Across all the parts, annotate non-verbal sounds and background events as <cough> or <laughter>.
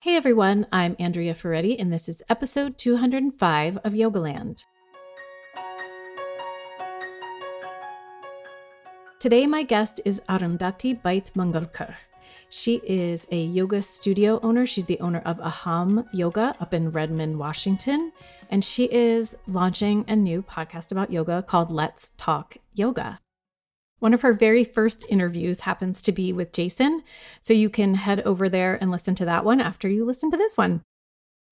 Hey everyone, I'm Andrea Ferretti, and this is episode 205 of Yogaland. Today, my guest is Arundhati Baitmangalkar. She is a yoga studio owner. She's the owner of Aham Yoga up in Redmond, Washington. And she is launching a new podcast about yoga called Let's Talk Yoga. One of her very first interviews happens to be with Jason, so you can head over there and listen to that one after you listen to this one.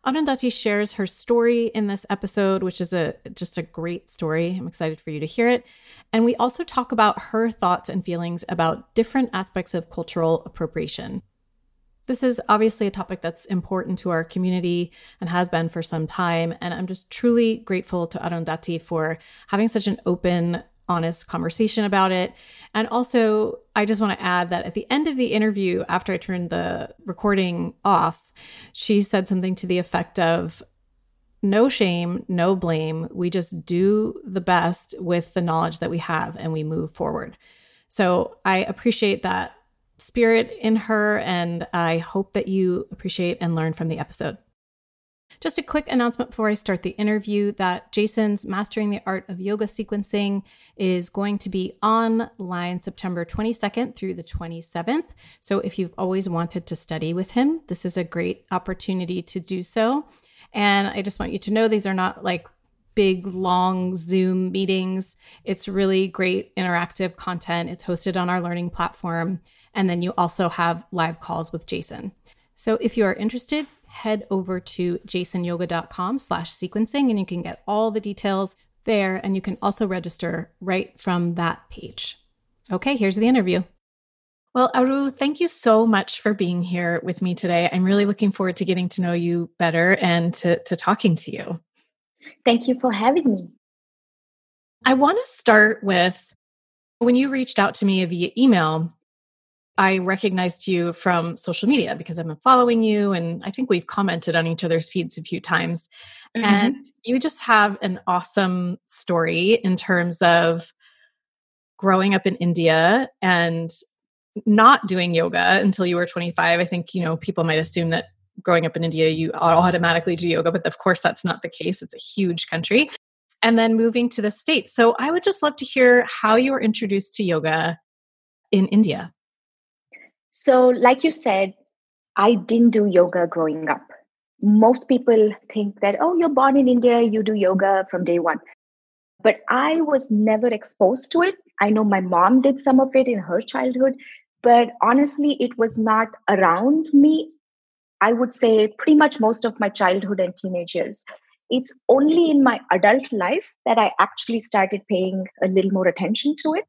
Arundhati shares her story in this episode, which is a just a great story. I'm excited for you to hear it. And we also talk about her thoughts and feelings about different aspects of cultural appropriation. This is obviously a topic that's important to our community and has been for some time. And I'm just truly grateful to Arundhati for having such an open, honest conversation about it. And also, I just want to add that at the end of the interview, after I turned the recording off, she said something to the effect of, no shame, no blame. We just do the best with the knowledge that we have and we move forward. So I appreciate that spirit in her, and I hope that you appreciate and learn from the episode. Just a quick announcement before I start the interview that Jason's Mastering the Art of Yoga Sequencing is going to be online September 22nd through the 27th. So if you've always wanted to study with him, this is a great opportunity to do so. And I just want you to know these are not like big, long Zoom meetings. It's really great interactive content. It's hosted on our learning platform. And then you also have live calls with Jason. So if you are interested, head over to jasonyoga.com slash sequencing and you can get all the details there and you can also register right from that page. Okay, here's the interview. Well, Aru, thank you so much for being here with me today. I'm really looking forward to getting to know you better and to, to talking to you. Thank you for having me. I want to start with when you reached out to me via email, I recognized you from social media because I've been following you and I think we've commented on each other's feeds a few times. Mm-hmm. And you just have an awesome story in terms of growing up in India and not doing yoga until you were 25. I think, you know, people might assume that growing up in India, you automatically do yoga, but of course that's not the case. It's a huge country. And then moving to the States. So I would just love to hear how you were introduced to yoga in India. So, like you said, I didn't do yoga growing up. Most people think that, oh, you're born in India, you do yoga from day one. But I was never exposed to it. I know my mom did some of it in her childhood, but honestly, it was not around me. I would say pretty much most of my childhood and teenage years. It's only in my adult life that I actually started paying a little more attention to it.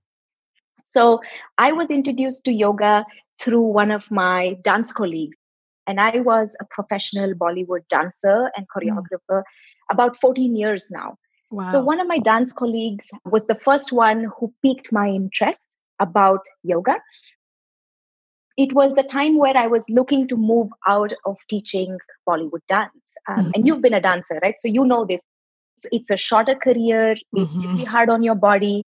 So I was introduced to yoga through one of my dance colleagues. And I was a professional Bollywood dancer and hmm. choreographer mm. about 14 years now. Wow. So one of my dance colleagues was the first one who piqued my interest about yoga. It was a time where I was looking to move out of teaching Bollywood dance. Um, mm-hmm. And you've been a dancer, right? So you know this. It's, it's a shorter career, it's mm-hmm. really hard on your body.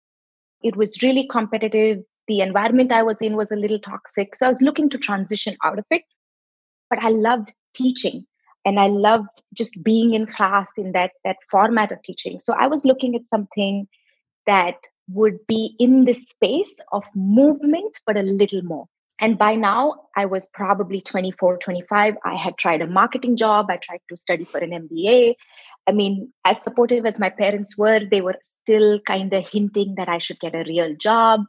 It was really competitive the environment I was in was a little toxic. So I was looking to transition out of it. But I loved teaching and I loved just being in class in that, that format of teaching. So I was looking at something that would be in the space of movement, but a little more. And by now, I was probably 24, 25. I had tried a marketing job. I tried to study for an MBA. I mean, as supportive as my parents were, they were still kind of hinting that I should get a real job.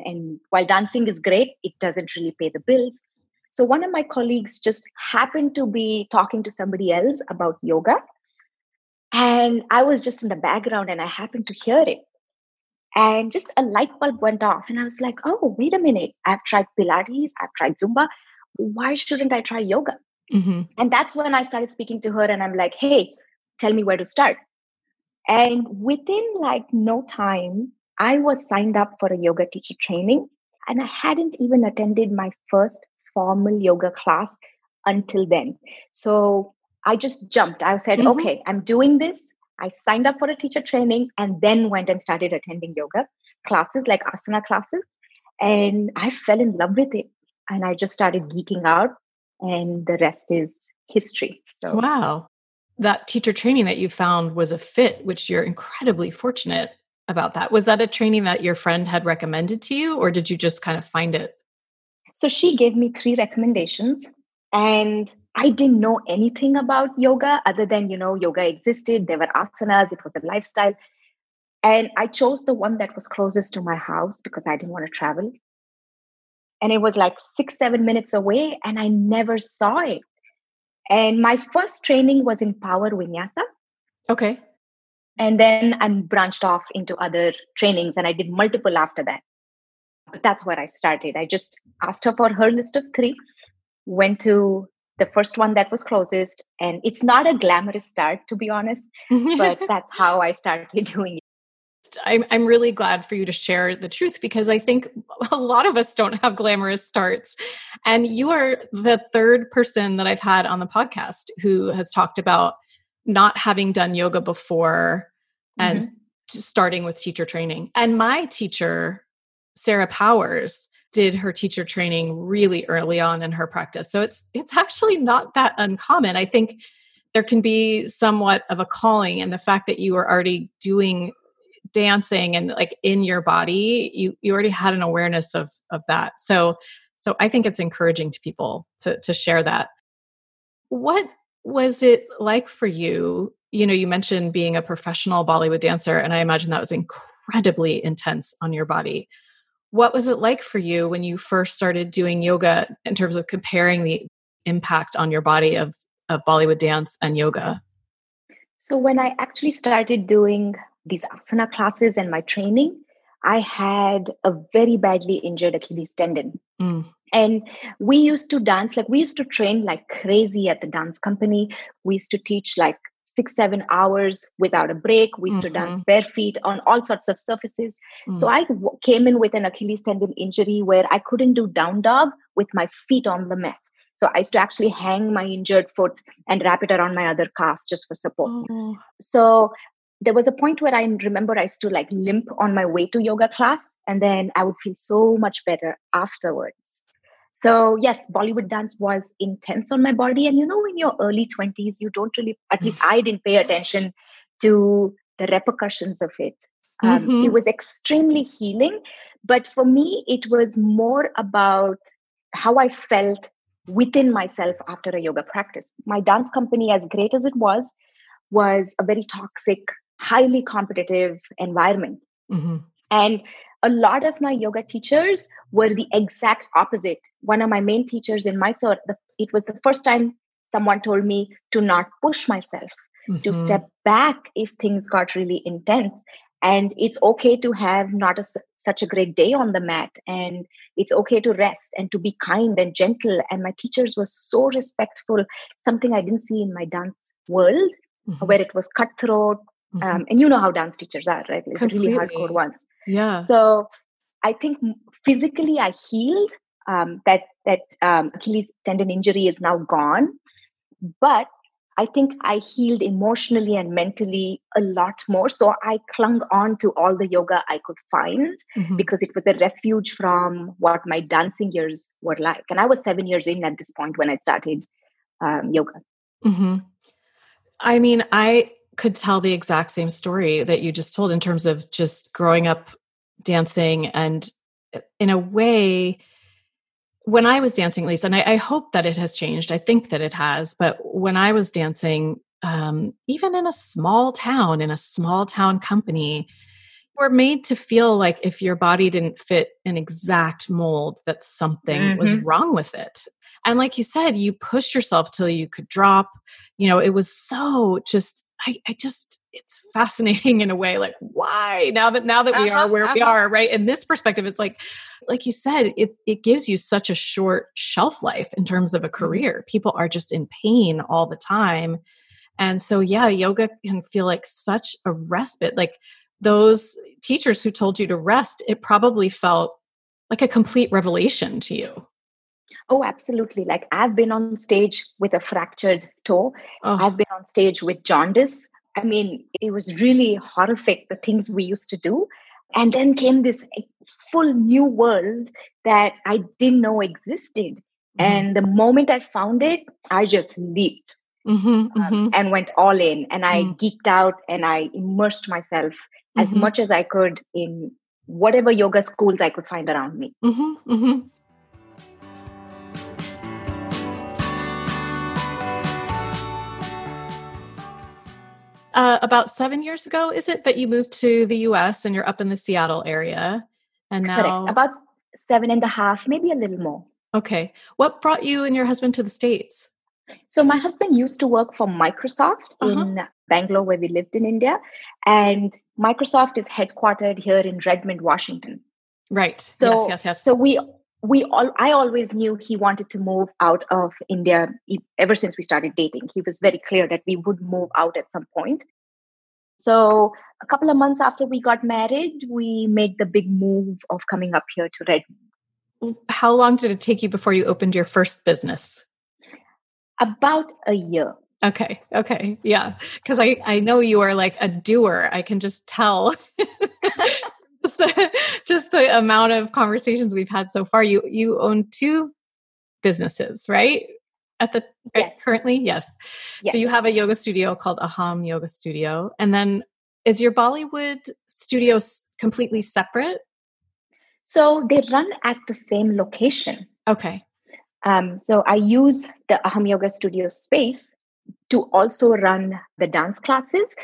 And while dancing is great, it doesn't really pay the bills. So one of my colleagues just happened to be talking to somebody else about yoga. And I was just in the background and I happened to hear it. And just a light bulb went off. And I was like, oh, wait a minute. I've tried Pilates, I've tried Zumba. Why shouldn't I try yoga? Mm-hmm. And that's when I started speaking to her and I'm like, hey, tell me where to start. And within like no time, I was signed up for a yoga teacher training and I hadn't even attended my first formal yoga class until then. So I just jumped. I said, mm-hmm. okay, I'm doing this. I signed up for a teacher training and then went and started attending yoga classes like asana classes. And I fell in love with it. And I just started geeking out. And the rest is history. So wow. That teacher training that you found was a fit, which you're incredibly fortunate about that. Was that a training that your friend had recommended to you, or did you just kind of find it? So she gave me three recommendations, and I didn't know anything about yoga other than, you know, yoga existed, there were asanas, it was a lifestyle. And I chose the one that was closest to my house because I didn't want to travel. And it was like six, seven minutes away, and I never saw it. And my first training was in Power Vinyasa. Okay. And then I branched off into other trainings and I did multiple after that. But that's where I started. I just asked her for her list of three, went to the first one that was closest. And it's not a glamorous start, to be honest, but <laughs> that's how I started <laughs> doing it. I'm, I'm really glad for you to share the truth because I think a lot of us don't have glamorous starts. And you are the third person that I've had on the podcast who has talked about not having done yoga before and mm-hmm. starting with teacher training. And my teacher, Sarah Powers, did her teacher training really early on in her practice. So it's it's actually not that uncommon. I think there can be somewhat of a calling and the fact that you were already doing dancing and like in your body, you you already had an awareness of of that. So so I think it's encouraging to people to to share that. What was it like for you? You know, you mentioned being a professional Bollywood dancer, and I imagine that was incredibly intense on your body. What was it like for you when you first started doing yoga in terms of comparing the impact on your body of, of Bollywood dance and yoga? So, when I actually started doing these asana classes and my training, I had a very badly injured Achilles tendon. Mm. And we used to dance, like we used to train like crazy at the dance company. We used to teach like six, seven hours without a break. We used mm-hmm. to dance mm-hmm. bare feet on all sorts of surfaces. Mm. So I w- came in with an Achilles tendon injury where I couldn't do down dog with my feet on the mat. So I used to actually hang my injured foot and wrap it around my other calf just for support. Oh. So there was a point where I remember I used to like limp on my way to yoga class, and then I would feel so much better afterwards. So, yes, Bollywood dance was intense on my body. And you know, in your early 20s, you don't really, at least I didn't pay attention to the repercussions of it. Um, mm-hmm. It was extremely healing. But for me, it was more about how I felt within myself after a yoga practice. My dance company, as great as it was, was a very toxic highly competitive environment. Mm-hmm. And a lot of my yoga teachers were the exact opposite. One of my main teachers in Mysore, it was the first time someone told me to not push myself, mm-hmm. to step back if things got really intense. And it's okay to have not a, such a great day on the mat, and it's okay to rest and to be kind and gentle. And my teachers were so respectful, something I didn't see in my dance world, mm-hmm. where it was cutthroat, Mm-hmm. Um, and you know how dance teachers are, right? It's really hardcore ones. Yeah. So I think physically I healed. Um, that that um, Achilles tendon injury is now gone, but I think I healed emotionally and mentally a lot more. So I clung on to all the yoga I could find mm-hmm. because it was a refuge from what my dancing years were like. And I was seven years in at this point when I started um, yoga. Mm-hmm. I mean, I could tell the exact same story that you just told in terms of just growing up dancing and uh, in a way when i was dancing at least and I, I, hope that it has changed i think that it has but when i was dancing um, even in a small town in a small town company we're made to feel like if your body didn't fit an exact mold that something mm-hmm. was wrong with it and like you said you pushed yourself till you could drop you know it was so just I, I just it's fascinating <laughs> in a way like why? Now that now that we uh-huh, are where uh-huh. we are right? In this perspective it's like like you said it it gives you such a short shelf life in terms of a mm-hmm. career. People are just in pain all the time. And so yeah yoga can feel like such a respite. Like those teachers who told you to rest it probably felt like a complete revelation to you Oh, absolutely. Like I've been on stage with a fractured toe. Oh. I've been on stage with jaundice. I mean, it was really horrific, the things we used to do. And then came this full new world that I didn't know existed. And the moment I found it, I just leaped Mm-hmm, um, mm-hmm. and went all in. And I Mm. geeked out and I immersed myself as Mhm. much as I could in whatever yoga schools I could find around me. Mm-hmm, mm-hmm. Uh, about seven years ago, is it that you moved to the US and you're up in the Seattle area? And now, Correct. About seven and a half, maybe a little more. okay. What brought you and your husband to the States? So my husband used to work for Microsoft Uh-huh. in Bangalore, where we lived in India, and Microsoft is headquartered here in Redmond, Washington. Right. So- yes, yes, yes. So we we all I always knew he wanted to move out of India ever since we started dating. He was very clear that we would move out at some point. So a couple of months after we got married, we made the big move of coming up here to Redmond. How long did it take you before you opened your first business? About a year. Okay. Okay. Yeah. Because I, I know you are like a doer. I can just tell. <laughs> just, the, just the amount of conversations we've had so far. You you own two businesses, right? At the right, Yes. currently, yes. Yes. So you have a yoga studio called Aham Yoga Studio, and then is your Bollywood studio completely separate? So they run at the same location. Okay. Um, so I use the Aham Yoga Studio space to also run the dance classes.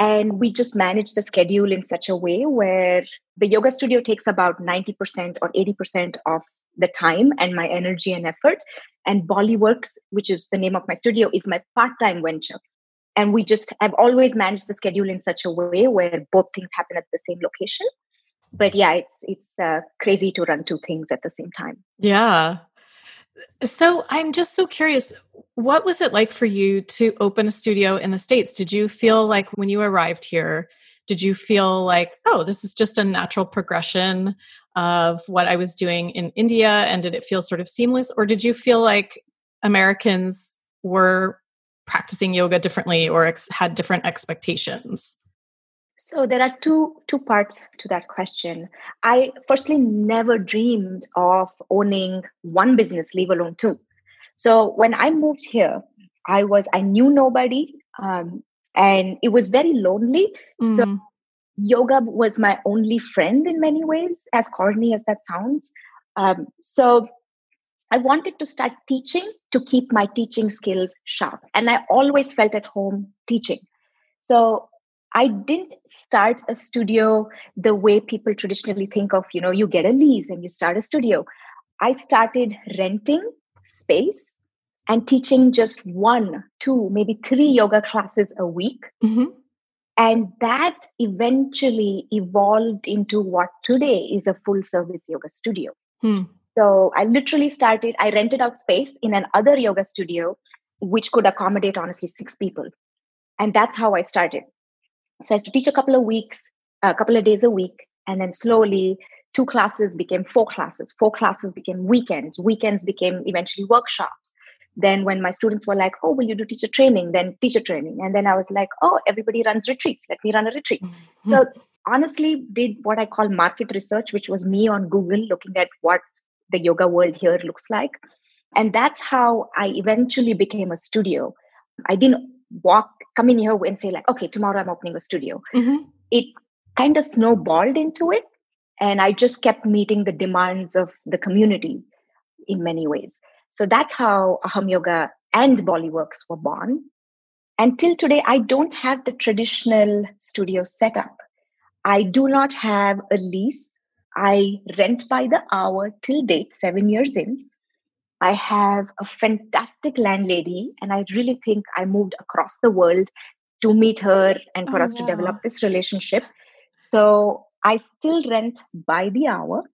And we just manage the schedule in such a way where the yoga studio takes about 90% or 80% of the time and my energy and effort. And Bollyworks, which is the name of my studio, is my part time venture. And we just, I've always managed the schedule in such a way where both things happen at the same location. But yeah, it's it's uh, crazy to run two things at the same time. Yeah. So I'm just so curious. What was it like for you to open a studio in the States? Did you feel like when you arrived here, did you feel like, oh, this is just a natural progression of what I was doing in India? And did it feel sort of seamless? Or did you feel like Americans were practicing yoga differently or ex- had different expectations? So there are two two parts to that question. I firstly never dreamed of owning one business, leave alone two. So when I moved here, I was I knew nobody, um, and it was very lonely. So Mm, yoga was my only friend in many ways, as corny as that sounds. Um, so I wanted to start teaching to keep my teaching skills sharp, and I always felt at home teaching. So I didn't start a studio the way people traditionally think of, you know, you get a lease and you start a studio. I started renting space and teaching just one, two, maybe three yoga classes a week. mhm. And that eventually evolved into what today is a full service yoga studio. Hmm. So I literally started, I rented out space in an other yoga studio, which could accommodate honestly six people. And that's how I started. So I used to teach a couple of weeks, a couple of days a week. And then slowly, two classes became four classes, four classes became weekends, weekends became eventually workshops. Then, when my students were like, Oh, will you do teacher training? Then, teacher training. And then I was like, Oh, everybody runs retreats. Let me run a retreat. Mhm. So honestly did what I call market research, which was me on Google looking at what the yoga world here looks like. And that's how I eventually became a studio. I didn't walk, come in here and say, like, okay, tomorrow I'm opening a studio. Mhm. It kind of snowballed into it. And I just kept meeting the demands of the community in many ways. So that's how Aham Yoga and Bollyworks were born. Until today, I don't have the traditional studio setup. I do not have a lease. I rent by the hour till date, seven years in. I have a fantastic landlady, and I really think I moved across the world to meet her and for Oh, us to develop this relationship. So I still rent by the hour,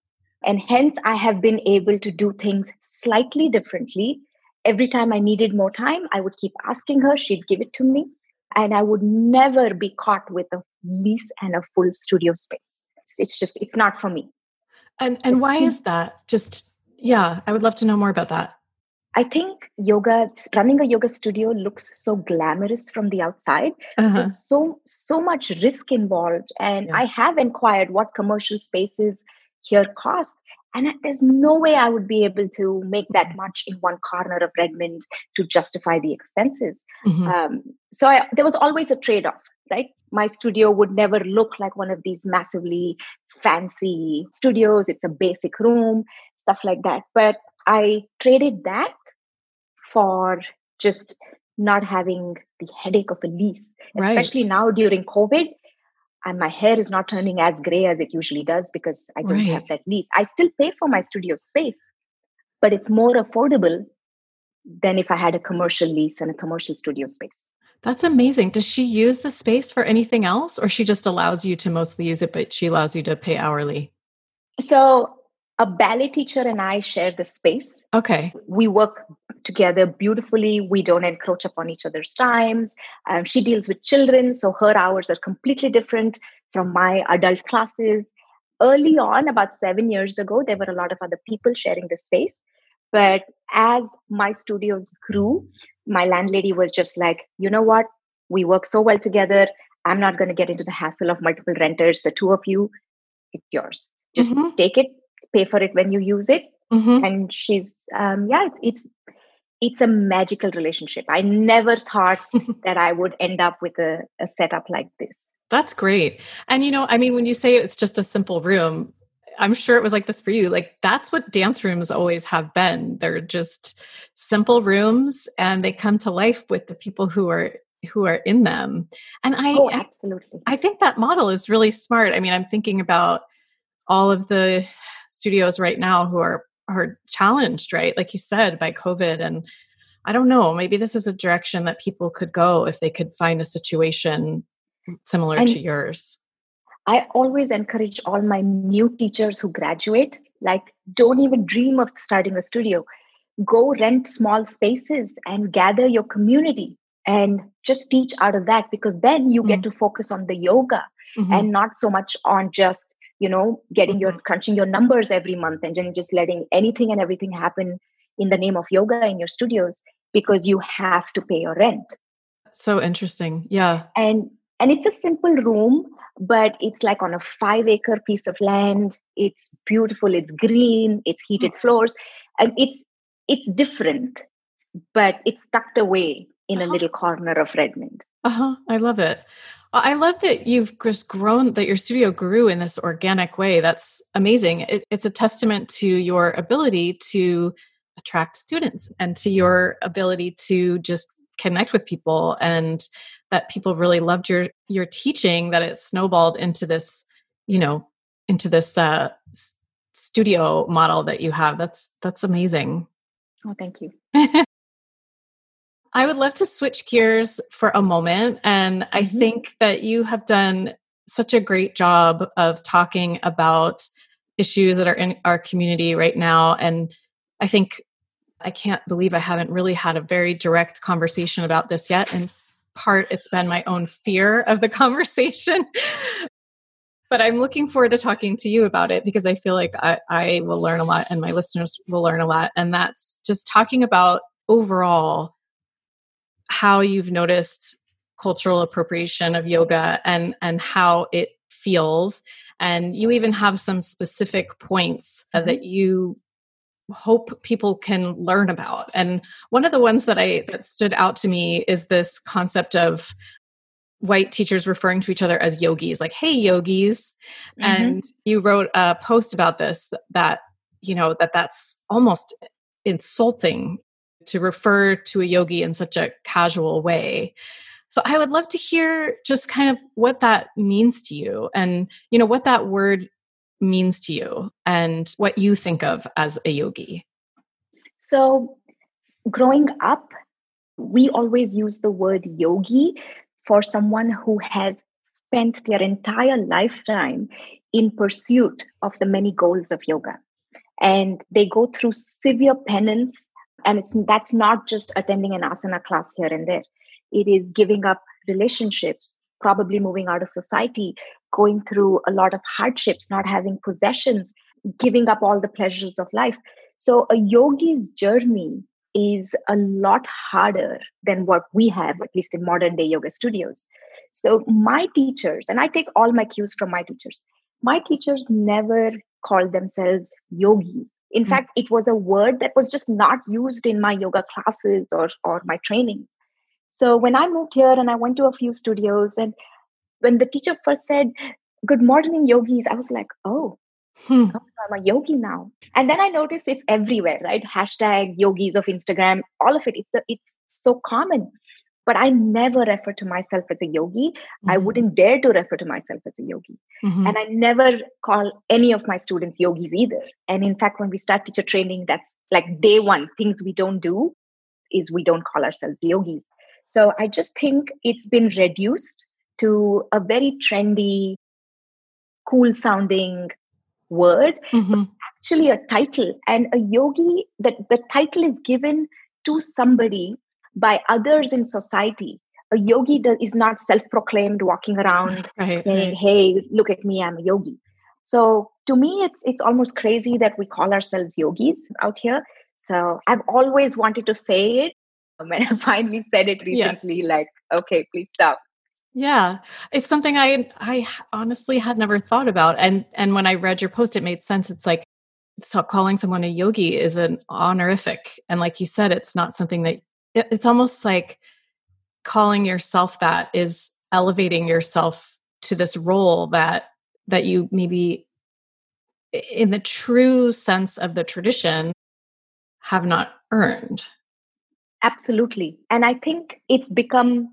and hence I have been able to do things slightly differently. Every time I needed more time, I would keep asking her, she'd give it to me, and I would never be caught with a lease and a full studio space. It's- It's just, it's not for me. And and why is that? Just yeah, I would love to know more about that. I think yoga, running a yoga studio looks so glamorous from the outside. Uh-huh. There's so so much risk involved, and Yeah. I have inquired what commercial spaces here cost, And there's no way I would be able to make that much in one corner of Redmond to justify the expenses. Mm-hmm. Um, so I, there was always a trade off, right? My studio would never look like one of these massively fancy studios. It's a basic room, stuff like that. But I traded that for just not having the headache of a lease, especially now during COVID. And my hair is not turning as gray as it usually does because I don't right. have that lease. I still pay for my studio space, but it's more affordable than if I had a commercial lease and a commercial studio space. That's amazing. Does she use the space for anything else, or she just allows you to mostly use it, but she allows you to pay hourly? So, a ballet teacher and I share the space. Okay. We work together beautifully. We don't encroach upon each other's times. Um, she deals with children, so her hours are completely different from my adult classes. Early on, about seven years ago, there were a lot of other people sharing the space. But as my studios grew, my landlady was just like, you know what? We work so well together. I'm not going to get into the hassle of multiple renters. The two of you, it's yours. Just mm-hmm. take it, pay for it when you use it. Mm-hmm. And she's, um, yeah, it's it's a magical relationship. I never thought <laughs> that I would end up with a, a setup like this. That's great. And you know, I mean, when you say it's just a simple room, I'm sure it was like this for you. Like that's what dance rooms always have been. They're just simple rooms and they come to life with the people who are who are in them. And I oh, absolutely. I, I think that model is really smart. I mean, I'm thinking about all of the studios right now who are are challenged, right? Like you said, by COVID. And I don't know, maybe this is a direction that people could go if they could find a situation similar and to yours. I always encourage all my new teachers who graduate, like, don't even dream of starting a studio. Go rent small spaces and gather your community and just teach out of that because then you mm-hmm. get to focus on the yoga mm-hmm. and not so much on just you know getting your mm-hmm. crunching your numbers every month and then just letting anything and everything happen in the name of yoga in your studios because you have to pay your rent so interesting yeah and and it's a simple room but it's like on a 5 acre piece of land it's beautiful it's green it's heated mm-hmm. floors and it's it's different but it's tucked away in uh-huh. a little corner of redmond uh-huh i love it I love that you've just grown, that your studio grew in this organic way. That's amazing. It, it's a testament to your ability to attract students and to your ability to just connect with people and that people really loved your your teaching that it snowballed into this you know into this uh studio model that you have that's that's amazing oh thank you I would love to switch gears for a moment. And I mm-hmm. think that you have done such a great job of talking about issues that are in our community right now. And I think I can't believe I haven't really had a very direct conversation about this yet. And part, it's been my own fear of the <laughs> conversation. but I'm looking forward to talking to you about it because I feel like I, I will learn a lot and my listeners will learn a lot. And that's just talking about overall how you've noticed cultural appropriation of yoga and and how it feels and you even have some specific points mm-hmm. that you hope people can learn about and one of the ones that i that stood out to me is this concept of white teachers referring to each other as yogis like hey yogis mm-hmm. and you wrote a post about this that you know that that's almost insulting to refer to a yogi in such a casual way. So I would love to hear just kind of what that means to you and you know what that word means to you and what you think of as a yogi. So growing up we always use the word yogi for someone who has spent their entire lifetime in pursuit of the many goals of yoga and they go through severe penance and it's that's not just attending an asana class here and there it is giving up relationships probably moving out of society going through a lot of hardships not having possessions giving up all the pleasures of life so a yogi's journey is a lot harder than what we have at least in modern day yoga studios so my teachers and i take all my cues from my teachers my teachers never called themselves yogis. In mm-hmm. fact, it was a word that was just not used in my yoga classes or, or my training. So when I moved here and I went to a few studios, and when the teacher first said, Good morning, yogis, I was like, Oh, hmm. oh so I'm a yogi now. And then I noticed it's everywhere, right? Hashtag yogis of Instagram, all of it. It's, a, it's so common but I never refer to myself as a yogi. Mm-hmm. I wouldn't dare to refer to myself as a yogi. Mm-hmm. And I never call any of my students yogis either. And in fact, when we start teacher training, that's like day one things we don't do is we don't call ourselves yogis. So I just think it's been reduced to a very trendy, cool sounding word, mm-hmm. actually a title. And a yogi, that the title is given to somebody by others in society. A yogi is not self proclaimed walking around <laughs> right, saying, right. Hey, look at me, I'm a yogi. So to me, it's it's almost crazy that we call ourselves yogis out here. So I've always wanted to say it. <laughs> When I finally said it recently, yeah. like, okay, please stop. Yeah, it's something I I honestly had never thought about, and and when I read your post, it made sense. It's like so calling someone a yogi is an honorific, and like you said, it's not something that it's almost like calling yourself that is elevating yourself to this role that that you maybe in the true sense of the tradition have not earned absolutely and i think it's become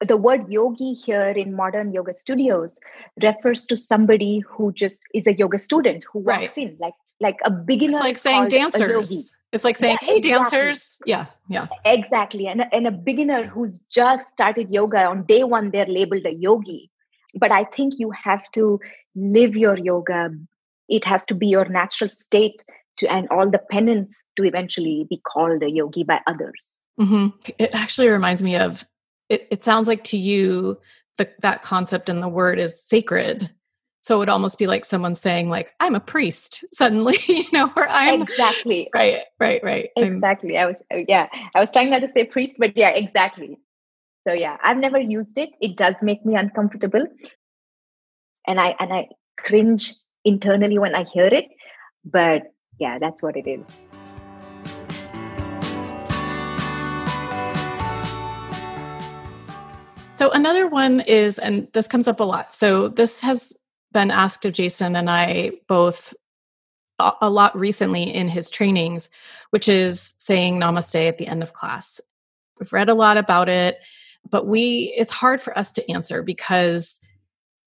the word yogi here in modern yoga studios refers to somebody who just is a yoga student who walks right. in like like a beginner it's like saying dancers it's like saying, yeah, hey, exactly. dancers. Yeah, yeah. Exactly. And, and a beginner who's just started yoga on day one, they're labeled a yogi. But I think you have to live your yoga. It has to be your natural state to, and all the penance to eventually be called a yogi by others. Mm-hmm. It actually reminds me of it, it sounds like to you the, that concept and the word is sacred so it would almost be like someone saying, like, I'm a priest <laughs> suddenly, you know, or I'm exactly right, right, right. Exactly. I'm, I was, uh, yeah, I was trying not to say priest, but yeah, exactly. So yeah, I've never used it. It does make me uncomfortable. And I, and I cringe internally when I hear it. But yeah, that's what it is. So another one is, and this comes up a lot. So this has been asked of Jason and I both a, lot recently in his trainings, which is saying namaste at the end of class. We've read a lot about it, but we it's hard for us to answer because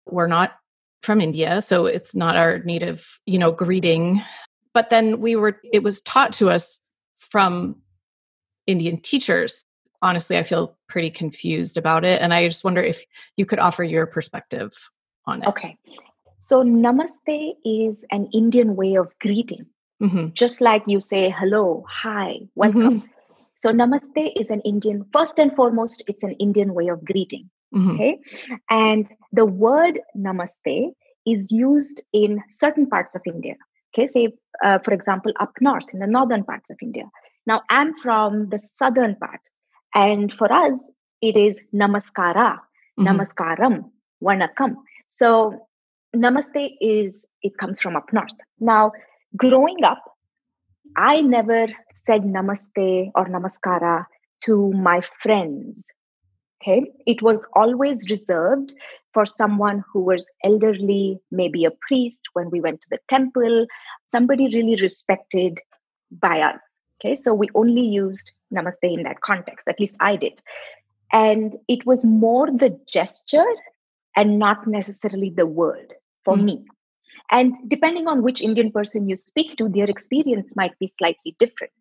we're not from India, so it's not our native, you know, greeting. But then we were it was taught to us from Indian teachers. Honestly, I feel pretty confused about it and I just wonder if you could offer your perspective on it. Okay. So, namaste is an Indian way of greeting, mm-hmm. just like you say hello, hi, welcome. Mm-hmm. So, namaste is an Indian, first and foremost, it's an Indian way of greeting. Mm-hmm. Okay. And the word namaste is used in certain parts of India. Okay. Say, uh, for example, up north in the northern parts of India. Now, I'm from the southern part. And for us, it is namaskara, mm-hmm. namaskaram, vanakam. So namaste is it comes from up north now growing up i never said namaste or namaskara to my friends okay it was always reserved for someone who was elderly maybe a priest when we went to the temple somebody really respected by us okay so we only used namaste in that context at least i did and it was more the gesture and not necessarily the word for mm-hmm. me. And depending on which Indian person you speak to, their experience might be slightly different.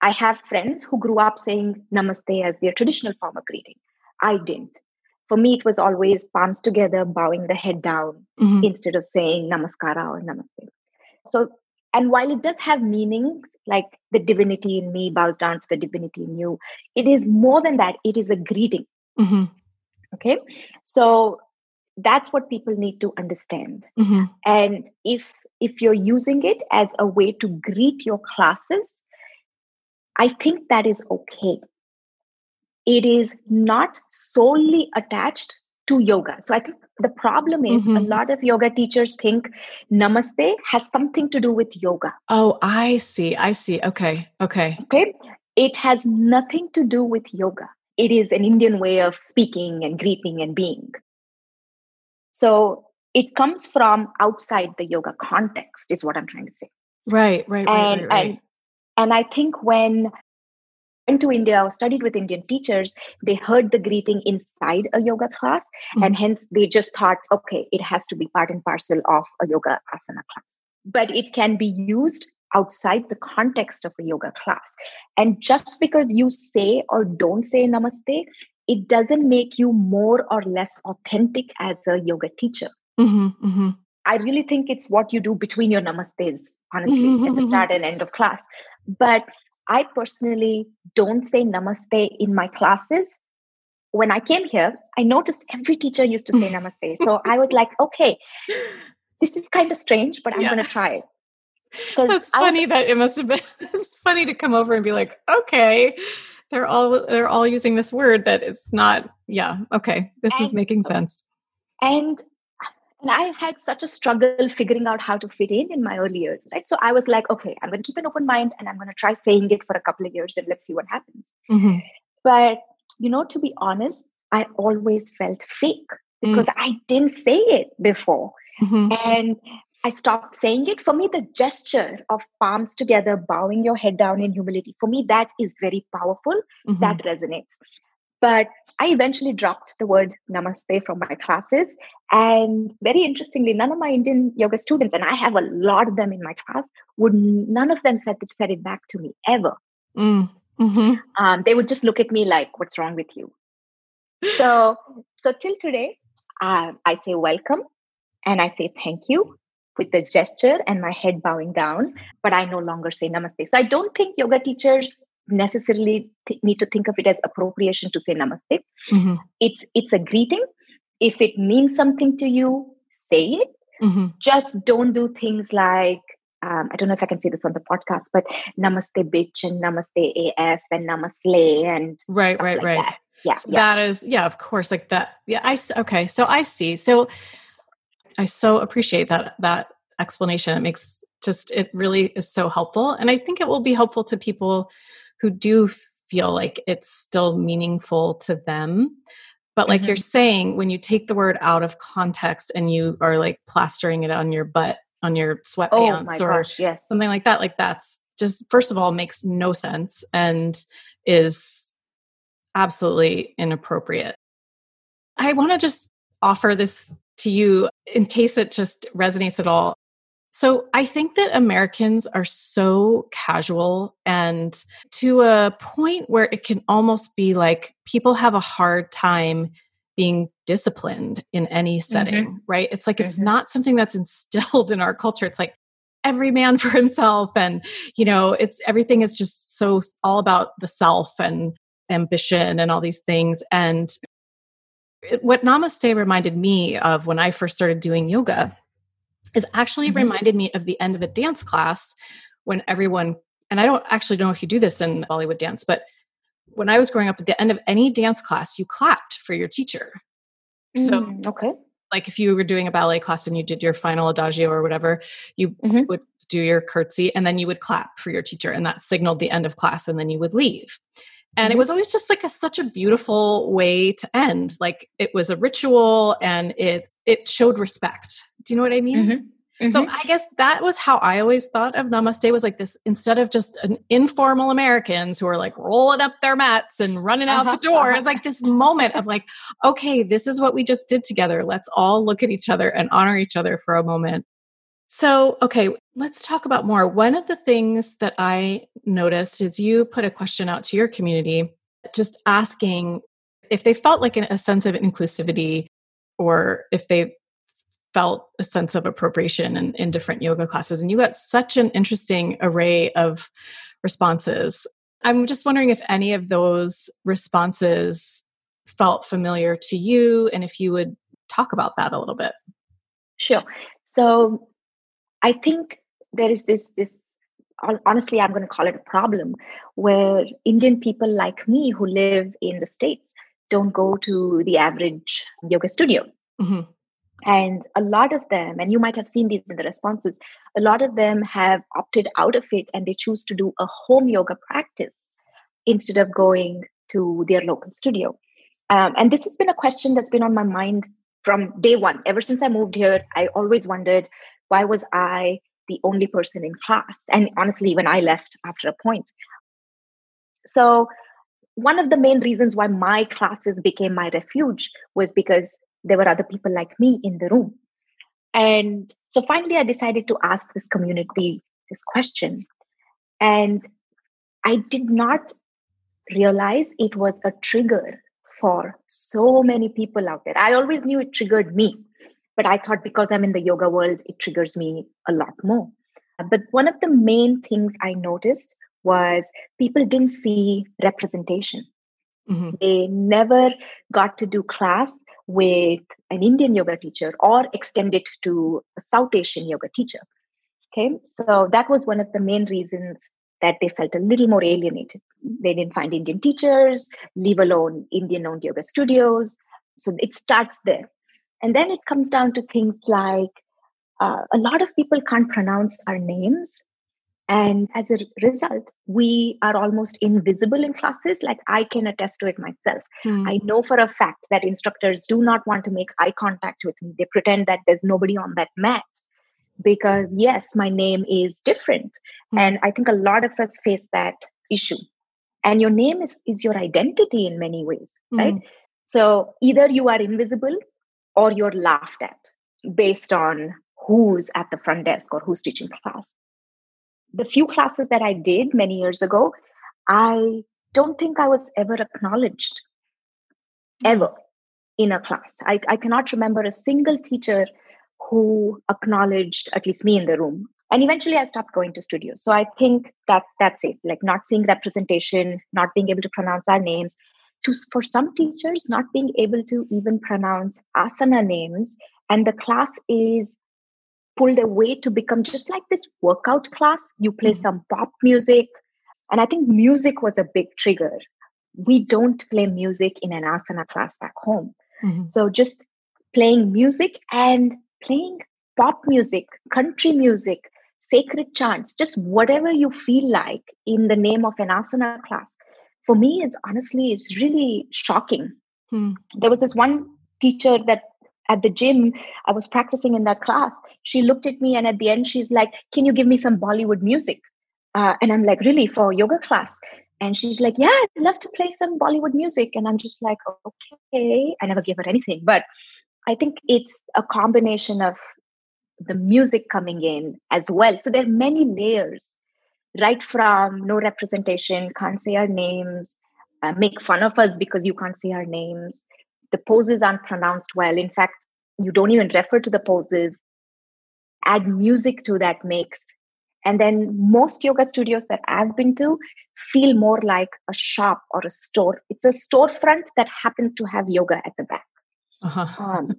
I have friends who grew up saying namaste as their traditional form of greeting. I didn't. For me, it was always palms together, bowing the head down mm-hmm. instead of saying namaskara or namaste. So, and while it does have meaning, like the divinity in me bows down to the divinity in you, it is more than that. It is a greeting. Mm-hmm. Okay. So that's what people need to understand mm-hmm. and if if you're using it as a way to greet your classes i think that is okay it is not solely attached to yoga. So I think the problem is mm-hmm. a lot of yoga teachers think namaste has something to do with yoga. Oh, I see. I see. Okay. Okay. Okay. It has nothing to do with yoga. It is an Indian way of speaking and greeting and being. So it comes from outside the yoga context, is what I'm trying to say. Right, right, right. And, right, right. and, and I think when went to India or studied with Indian teachers, they heard the greeting inside a yoga class, mm-hmm. and hence they just thought, okay, it has to be part and parcel of a yoga asana class. But it can be used outside the context of a yoga class. And just because you say or don't say namaste, it doesn't make you more or less authentic as a yoga teacher. Mm-hmm, mm-hmm. I really think it's what you do between your namastes, honestly, mm-hmm, at the mm-hmm. start and end of class. But I personally don't say namaste in my classes. When I came here, I noticed every teacher used to say namaste. So I was like, <laughs> okay, this is kind of strange, but I'm yeah. going to try it. That's funny was, that it must have been <laughs> it's funny to come over and be like, okay, they're all they're all using this word that it's not yeah, okay. This and, is making sense. And and I had such a struggle figuring out how to fit in in my early years, right? So I was like, okay, I'm going to keep an open mind and I'm going to try saying it for a couple of years and let's see what happens. Mm-hmm. But, you know, to be honest, I always felt fake because mm. I didn't say it before. Mm-hmm. And I stopped saying it. For me, the gesture of palms together, bowing your head down in humility, for me, that is very powerful. Mm-hmm. That resonates. But I eventually dropped the word namaste from my classes. And very interestingly, none of my Indian yoga students, and I have a lot of them in my class, would none of them said, said it back to me ever. Mm. Mm-hmm. Um, they would just look at me like, what's wrong with you? So, so till today, uh, I say welcome and I say thank you with the gesture and my head bowing down, but I no longer say namaste. So I don't think yoga teachers necessarily th- need to think of it as appropriation to say namaste. Mm-hmm. It's it's a greeting. If it means something to you, say it. Mm-hmm. Just don't do things like um, I don't know if I can say this on the podcast, but namaste bitch and namaste AF and namaste and right, right, like right. That. Yeah, so yeah, that is yeah, of course, like that. Yeah, I okay. So I see. So I so appreciate that that explanation. It makes just it really is so helpful, and I think it will be helpful to people who do feel like it's still meaningful to them. But like mm-hmm. you're saying, when you take the word out of context and you are like plastering it on your butt, on your oh sweatpants oh or gosh, yes. something like that, like that's just, first of all, makes no sense and is absolutely inappropriate. I want to just offer this to you in case it just resonates at all. So I think that Americans are so casual and to a point where it can almost be like people have a hard time being disciplined in any setting, mm-hmm. right? It's like mm-hmm. it's not something that's instilled <laughs> in our culture. It's like every man <laughs> for himself and you know, it's everything is just so all about the self and ambition and all these things and it, what namaste reminded me of when I first started doing yoga is actually mm-hmm. reminded me of the end of a dance class when everyone and I don't actually know if you do this in Bollywood dance, but when I was growing up, at the end of any dance class, you clapped for your teacher. So, mm, okay. like if you were doing a ballet class and you did your final adagio or whatever, you mm-hmm. would do your curtsy and then you would clap for your teacher, and that signaled the end of class, and then you would leave. And mm-hmm. it was always just like a, such a beautiful way to end. Like it was a ritual and it it showed respect. Do you know what I mean? Mm-hmm. Mm-hmm. So I guess that was how I always thought of namaste was like this instead of just an informal Americans who are like rolling up their mats and running out uh-huh, the door. Uh-huh. It's like this moment of like, okay, this is what we just did together. Let's all look at each other and honor each other for a moment. So, okay, let's talk about more. One of the things that I noticed is you put a question out to your community just asking if they felt like an, a sense of inclusivity or if they felt a sense of appropriation in, in different yoga classes. And you got such an interesting array of responses. I'm just wondering if any of those responses felt familiar to you and if you would talk about that a little bit. Sure. So I think there is this this honestly I'm going to call it a problem where Indian people like me who live in the states don't go to the average yoga studio. Mm-hmm. And a lot of them, and you might have seen these in the responses, a lot of them have opted out of it and they choose to do a home yoga practice instead of going to their local studio. Um, and this has been a question that's been on my mind from day one. Ever since I moved here, I always wondered why was I the only person in class? And honestly, when I left after a point. So, one of the main reasons why my classes became my refuge was because there were other people like me in the room. And so finally, I decided to ask this community this question. And I did not realize it was a trigger for so many people out there. I always knew it triggered me, but I thought because I'm in the yoga world, it triggers me a lot more. But one of the main things I noticed was people didn't see representation. Mm-hmm. They never got to do class with an Indian yoga teacher or extend it to a South Asian yoga teacher. Okay, so that was one of the main reasons that they felt a little more alienated. They didn't find Indian teachers, leave alone Indian owned yoga studios. So it starts there. And then it comes down to things like uh, a lot of people can't pronounce our names. And as a result, we are almost invisible in classes. Like I can attest to it myself. Hmm. I know for a fact that instructors do not want to make eye contact with me. They pretend that there's nobody on that mat because yes my name is different mm. and i think a lot of us face that issue and your name is is your identity in many ways mm. right so either you are invisible or you're laughed at based on who's at the front desk or who's teaching class the few classes that i did many years ago i don't think i was ever acknowledged hmm. ever in a class. I, I cannot remember a single teacher who acknowledged at least me in the room. And eventually i stopped going to studios so i think that that's it like not seeing representation not being able to pronounce our names to for some teachers not being able to even pronounce asana names and the class is pulled away to become just like this workout class you play mm-hmm. some pop music and i think music was a big trigger we don't play music in an asana class back home mm-hmm. so just playing music and playing pop music, country music, sacred chants, just whatever you feel like in the name of an asana class. For me, it's honestly, it's really shocking. Hmm. There was this one teacher that at the gym, I was practicing in that class. She looked at me and at the end, she's like, Can you give me some Bollywood music? Uh, and I'm like, Really, for yoga class? And she's like, Yeah, I'd love to play some Bollywood music. And I'm just like, Okay. I never gave her anything. But I think it's a combination of the music coming in as well. So there are many layers, right from no representation, can't say our names, uh, make fun of us because you can't say our names. The poses aren't pronounced well. In fact, you don't even refer to the poses. Add music to that mix. And then most yoga studios that I've been to feel more like a shop or a store. It's a storefront that happens to have yoga at the back. Uh-huh. Um,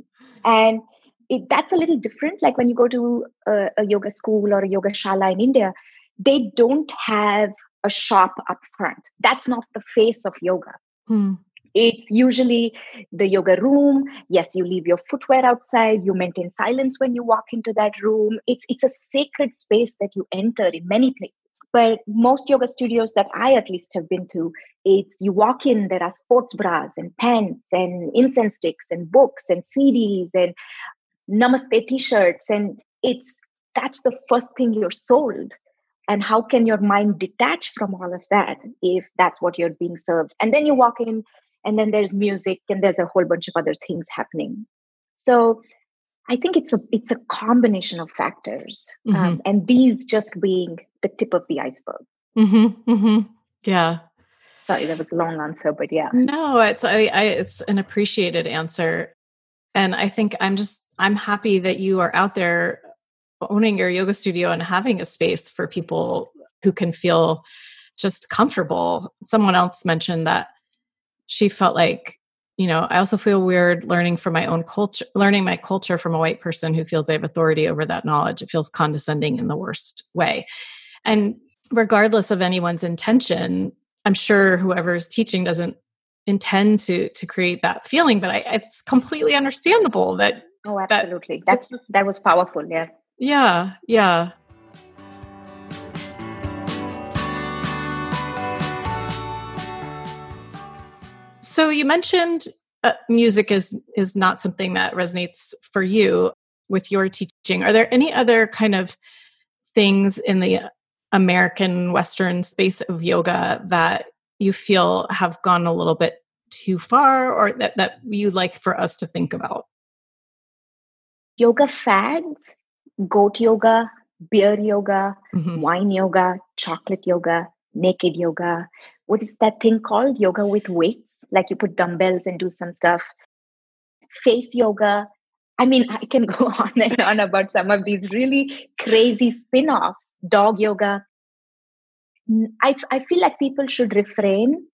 and it, that's a little different. Like when you go to a, a, yoga school or a yoga shala in India, they don't have a shop up front. That's not the face of yoga. Hmm. It's usually the yoga room. Yes, you leave your footwear outside. You maintain silence when you walk into that room. It's it's a sacred space that you enter in many places. But most yoga studios that I at least have been to, it's you walk in, there are sports bras and pants and incense sticks and books and CDs and namaste t-shirts. And it's that's the first thing you're sold. And how can your mind detach from all of that if that's what you're being served? And then you walk in and then there's music and there's a whole bunch of other things happening. So I think it's a it's a combination of factors, um, mm-hmm. um, and these just being the tip of the iceberg. Mm-hmm, mm-hmm. Yeah. Sorry, that was a long answer, but yeah. No, it's I, I it's an appreciated answer, and I think I'm just I'm happy that you are out there owning your yoga studio and having a space for people who can feel just comfortable. Someone else mentioned that she felt like you know, I also feel weird learning from my own culture, learning my culture from a white person who feels they have authority over that knowledge. It feels condescending in the worst way. And regardless of anyone's intention, I'm sure whoever's teaching doesn't intend to to create that feeling but I, it's completely understandable that oh absolutely that, that's that was powerful yeah yeah yeah so you mentioned uh, music is is not something that resonates for you with your teaching. Are there any other kind of things in the american western space of yoga that you feel have gone a little bit too far or that, that you like for us to think about? Yoga fads goat yoga beer yoga mm-hmm. wine yoga chocolate yoga naked yoga. What is that thing called? Yoga with weights like you put dumbbells and do some stuff. Face yoga. I mean i can <laughs> go on and on about some of these really crazy spin-offs. Dog yoga. I, I feel like people should refrain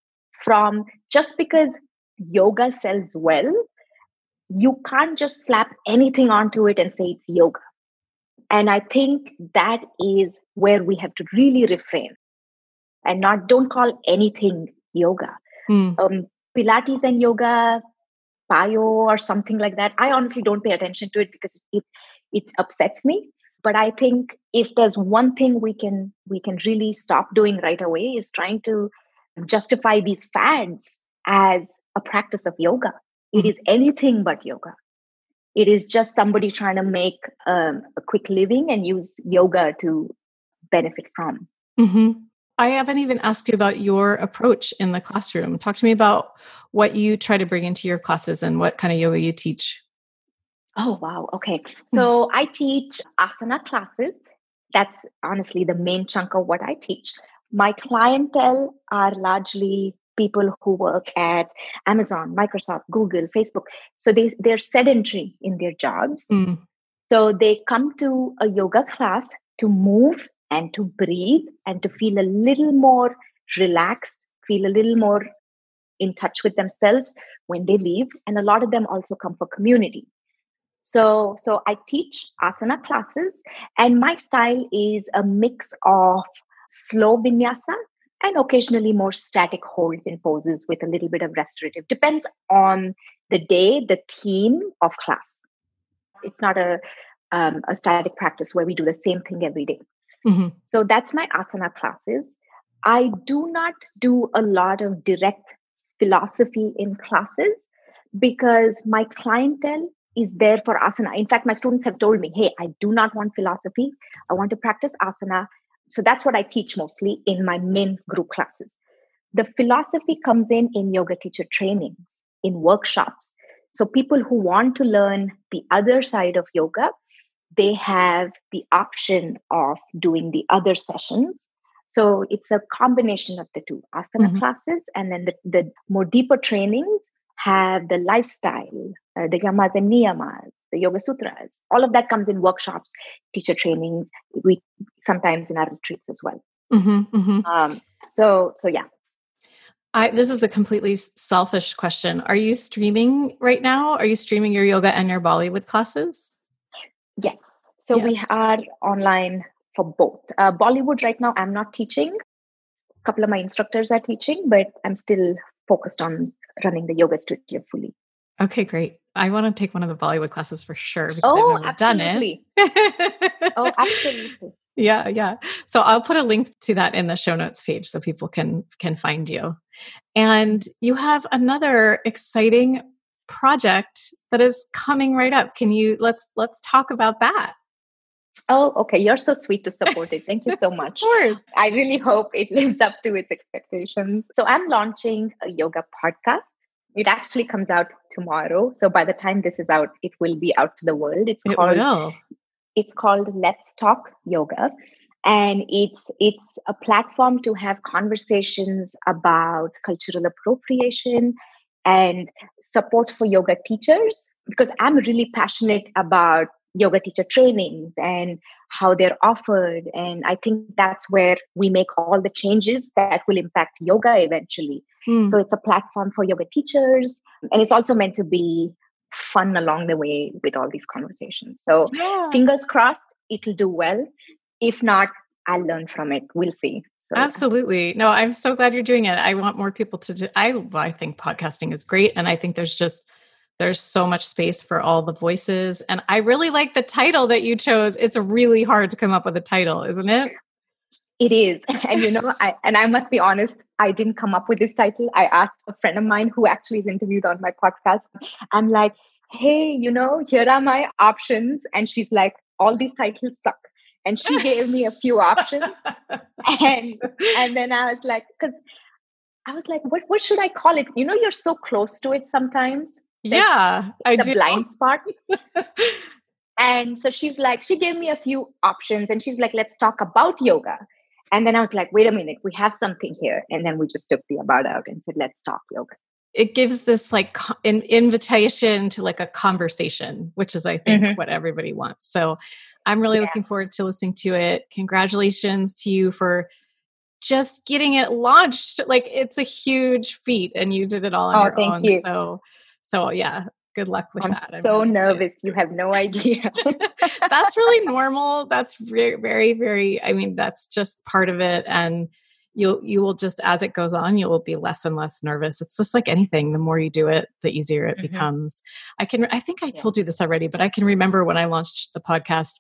from just because yoga sells well you can't just slap anything onto it and say it's yoga. And i think that is where we have to really refrain. And not don't call anything yoga. Mm. um, Pilates and yoga, bio or something like that. I honestly don't pay attention to it because it it upsets me. But I think if there's one thing we can we can really stop doing right away is trying to justify these fads as a practice of yoga. It mm-hmm. is anything but yoga. It is just somebody trying to make um, a quick living and use yoga to benefit from. Mm-hmm. I haven't even asked you about your approach in the classroom. Talk to me about what you try to bring into your classes and what kind of yoga you teach. Oh, wow. Okay. So I teach asana classes. That's honestly the main chunk of what I teach. My clientele are largely people who work at Amazon, Microsoft, Google, Facebook. So they, they're sedentary in their jobs. Mm. So they come to a yoga class to move and to breathe and to feel a little more relaxed, feel a little more in touch with themselves when they leave. And a lot of them also come for community. So, so I teach asana classes, and my style is a mix of slow vinyasa and occasionally more static holds and poses with a little bit of restorative. Depends on the day, the theme of class. It's not a um, a static practice where we do the same thing every day. Mm-hmm. So that's my asana classes. I do not do a lot of direct philosophy in classes because my clientele is there for asana. In fact, my students have told me, hey, I do not want philosophy. I want to practice asana. So that's what I teach mostly in my main group classes. The philosophy comes in in yoga teacher trainings, in workshops. So people who want to learn the other side of yoga they have the option of doing the other sessions. So it's a combination of the two asana mm-hmm. classes, and then the, the more deeper trainings have the lifestyle, uh, the yamas and niyamas, the yoga sutras. All of that comes in workshops, teacher trainings. We sometimes in our retreats as well. Mm-hmm, mm-hmm. Um, so so yeah. I, this is a completely selfish question. Are you streaming right now? Are you streaming your yoga and your Bollywood classes? Yes. So yes. we are online for both. Uh, Bollywood right now, I'm not teaching. A couple of my instructors are teaching, but I'm still focused on running the yoga studio fully. Okay, great. I want to take one of the Bollywood classes for sure because oh, I've never absolutely. done it. <laughs> oh, absolutely. Yeah, yeah. So I'll put a link to that in the show notes page so people can can find you. And you have another exciting project that is coming right up. Can you let's let's talk about that? Oh, okay. You're so sweet to <laughs> support it. Thank you so much. of course. I really hope it lives up to its expectations. So I'm launching a yoga podcast. It actually comes out tomorrow. So by the time this is out, it will be out to the world. It's it called will. It's called Let's Talk Yoga. And it's it's a platform to have conversations about cultural appropriation and support for yoga teachers because I'm really passionate about yoga teacher trainings and how they're offered. And I think that's where we make all the changes that will impact yoga eventually. Mm. So it's a platform for yoga teachers. And it's also meant to be fun along the way with all these conversations. So yeah. fingers crossed, it'll do well. If not, I'll learn from it. We'll see. So, Absolutely. No, I'm so glad you're doing it. I want more people to do I I think podcasting is great and I think there's just there's so much space for all the voices and I really like the title that you chose. It's really hard to come up with a title, isn't it? It is. <laughs> And you know, <laughs> I and I must be honest, I didn't come up with this title. I asked a friend of mine who actually is interviewed on my podcast. I'm like, hey, you know, here are my options. And she's like, all these titles suck. And she gave me a few options. <laughs> And and then I was like, because I was like, what what should I call it? You know, you're so close to it sometimes. yeah, I the do. blind spot. <laughs> and so she's like, she gave me a few options and she's like, let's talk about yoga. And then I was like, wait a minute, we have something here. And then we just took the about out and said, let's talk yoga. it gives this like an invitation to like a conversation, which is I think Mhm. what everybody wants. So I'm really Yeah. looking forward to listening to it. Congratulations to you for just getting it launched. Like it's a huge feat and you did it all on Oh, your thank own. you. So so yeah, good luck with I'm that. I'm so really excited. nervous. You have no idea. <laughs> that's really normal. That's very, very, very. I mean, that's just part of it, and you'll you will just as it goes on, you will be less and less nervous. It's just like anything. The more you do it, the easier it Mhm. becomes. I can. I think I Yeah. told you this already, but I can remember when I launched the podcast.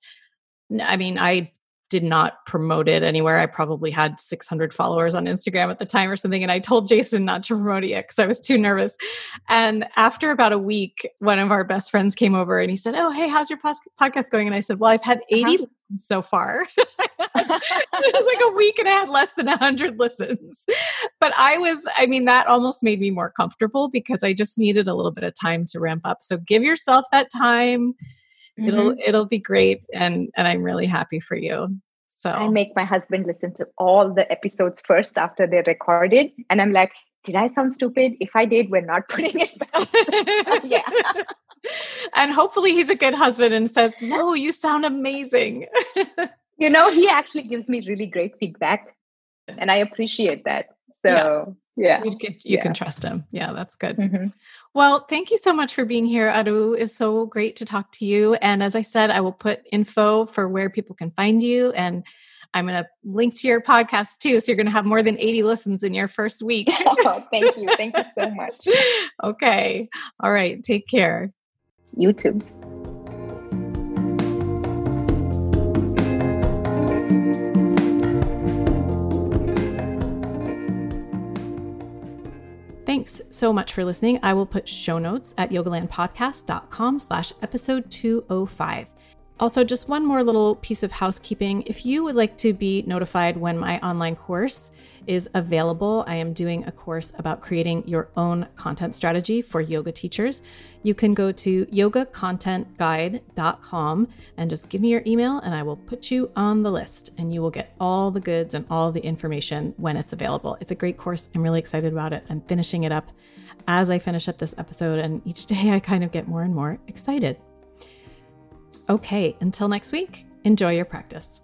i mean, I did not promote it anywhere. I probably had 600 followers on Instagram at the time or something. And I told Jason not to promote it yet because I was too nervous. And after about a week, one of our best friends came over and he said, Oh, hey, how's your podcast going? And I said, Well, I've had 80 Uh-huh. listens so far. <laughs> it was like a week and I had less than 100 listens. But I was, I mean, that almost made me more comfortable because I just needed a little bit of time to ramp up. So give yourself that time. It'll Mhm. it'll be great and and I'm really happy for you. So I make my husband listen to all the episodes first after they're recorded. And I'm like, did I sound stupid? If I did, we're not <laughs> putting it back. <laughs> Yeah. <laughs> and hopefully he's a good husband and says, "No, you sound amazing." You know, he actually gives me really great feedback. And I appreciate that. So, yeah. you can, you can trust him. Yeah, that's good. Mhm. Well, thank you so much for being here, Aru. It's so great to talk to you. And as I said, I will put info for where people can find you. And I'm going to link to your podcast too. So you're going to have more than 80 listens in your first week. <laughs> Oh, thank you. Thank you so much. <laughs> okay. All right. Take care. You too. Thanks so much for listening. I will put show notes at yogalandpodcast.com slash episode 205. Also, just one more little piece of housekeeping. If you would like to be notified when my online course is available, I am doing a course about creating your own content strategy for yoga teachers. You can go to yogacontentguide.com and just give me your email, and I will put you on the list, and you will get all the goods and all the information when it's available. It's a great course. I'm really excited about it. I'm finishing it up as I finish up this episode, and each <laughs> day I kind of get more and more excited. Okay, until next week, enjoy your practice.